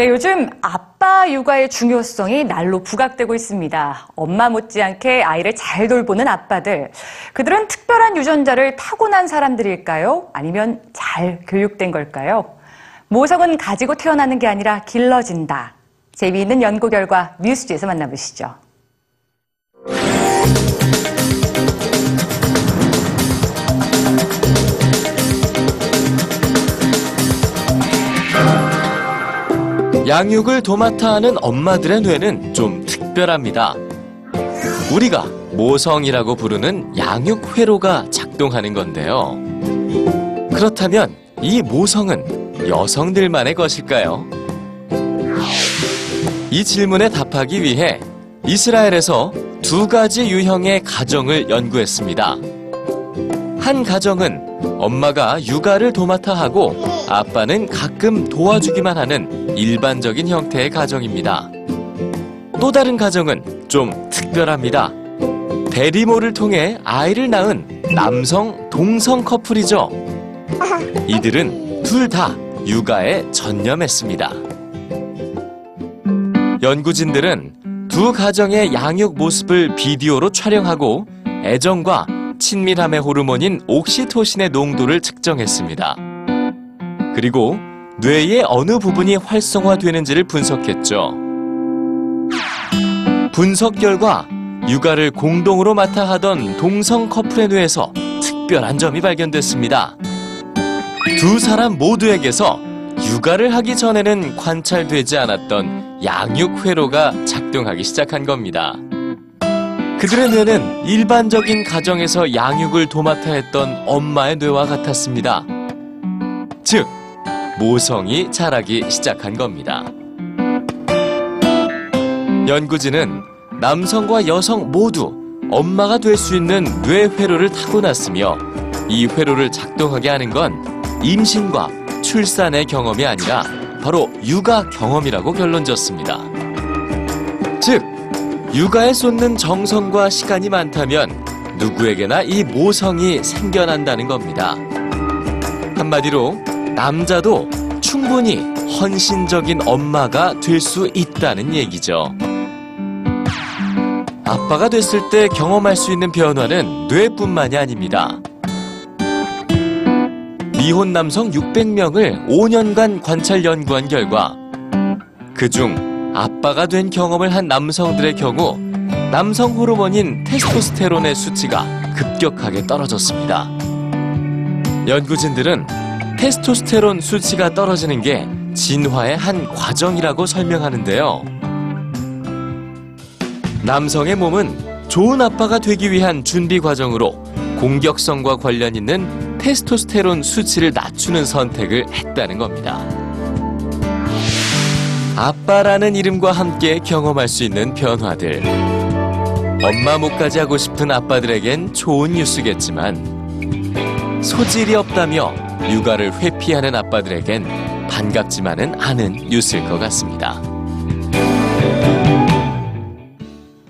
네, 요즘 아빠 육아의 중요성이 날로 부각되고 있습니다. 엄마 못지않게 아이를 잘 돌보는 아빠들. 그들은 특별한 유전자를 타고난 사람들일까요? 아니면 잘 교육된 걸까요? 모성은 가지고 태어나는 게 아니라 길러진다. 재미있는 연구 결과 뉴스지에서 만나보시죠. 양육을 도맡아 하는 엄마들의 뇌는 좀 특별합니다. 우리가 모성이라고 부르는 양육 회로가 작동하는 건데요. 그렇다면 이 모성은 여성들만의 것일까요? 이 질문에 답하기 위해 이스라엘에서 두 가지 유형의 가정을 연구했습니다. 한 가정은 엄마가 육아를 도맡아 하고 아빠는 가끔 도와주기만 하는 일반적인 형태의 가정입니다. 또 다른 가정은 좀 특별합니다. 대리모를 통해 아이를 낳은 남성 동성 커플이죠. 이들은 둘 다 육아에 전념했습니다. 연구진들은 두 가정의 양육 모습을 비디오로 촬영하고 애정과 친밀함의 호르몬인 옥시토신의 농도를 측정했습니다. 그리고 뇌의 어느 부분이 활성화되는지를 분석했죠. 분석 결과 육아를 공동으로 맡아 하던 동성 커플의 뇌에서 특별한 점이 발견됐습니다. 두 사람 모두에게서 육아를 하기 전에는 관찰되지 않았던 양육 회로가 작동하기 시작한 겁니다. 그들의 뇌는 일반적인 가정에서 양육을 도맡아 했던 엄마의 뇌와 같았습니다. 즉, 모성이 자라기 시작한 겁니다. 연구진은 남성과 여성 모두 엄마가 될 수 있는 뇌 회로를 타고났으며 이 회로를 작동하게 하는 건 임신과 출산의 경험이 아니라 바로 육아 경험이라고 결론 지었습니다. 즉, 육아에 쏟는 정성과 시간이 많다면 누구에게나 이 모성이 생겨난다는 겁니다. 한마디로 남자도 충분히 헌신적인 엄마가 될 수 있다는 얘기죠. 아빠가 됐을 때 경험할 수 있는 변화는 뇌뿐만이 아닙니다. 미혼 남성 600명을 5년간 관찰 연구한 결과 그중 아빠가 된 경험을 한 남성들의 경우 남성 호르몬인 테스토스테론의 수치가 급격하게 떨어졌습니다. 연구진들은 테스토스테론 수치가 떨어지는 게 진화의 한 과정이라고 설명하는데요. 남성의 몸은 좋은 아빠가 되기 위한 준비 과정으로 공격성과 관련 있는 테스토스테론 수치를 낮추는 선택을 했다는 겁니다. 아빠라는 이름과 함께 경험할 수 있는 변화들. 엄마 목까지 하고 싶은 아빠들에겐 좋은 뉴스겠지만 소질이 없다며 육아를 회피하는 아빠들에겐 반갑지만은 않은 뉴스일 것 같습니다.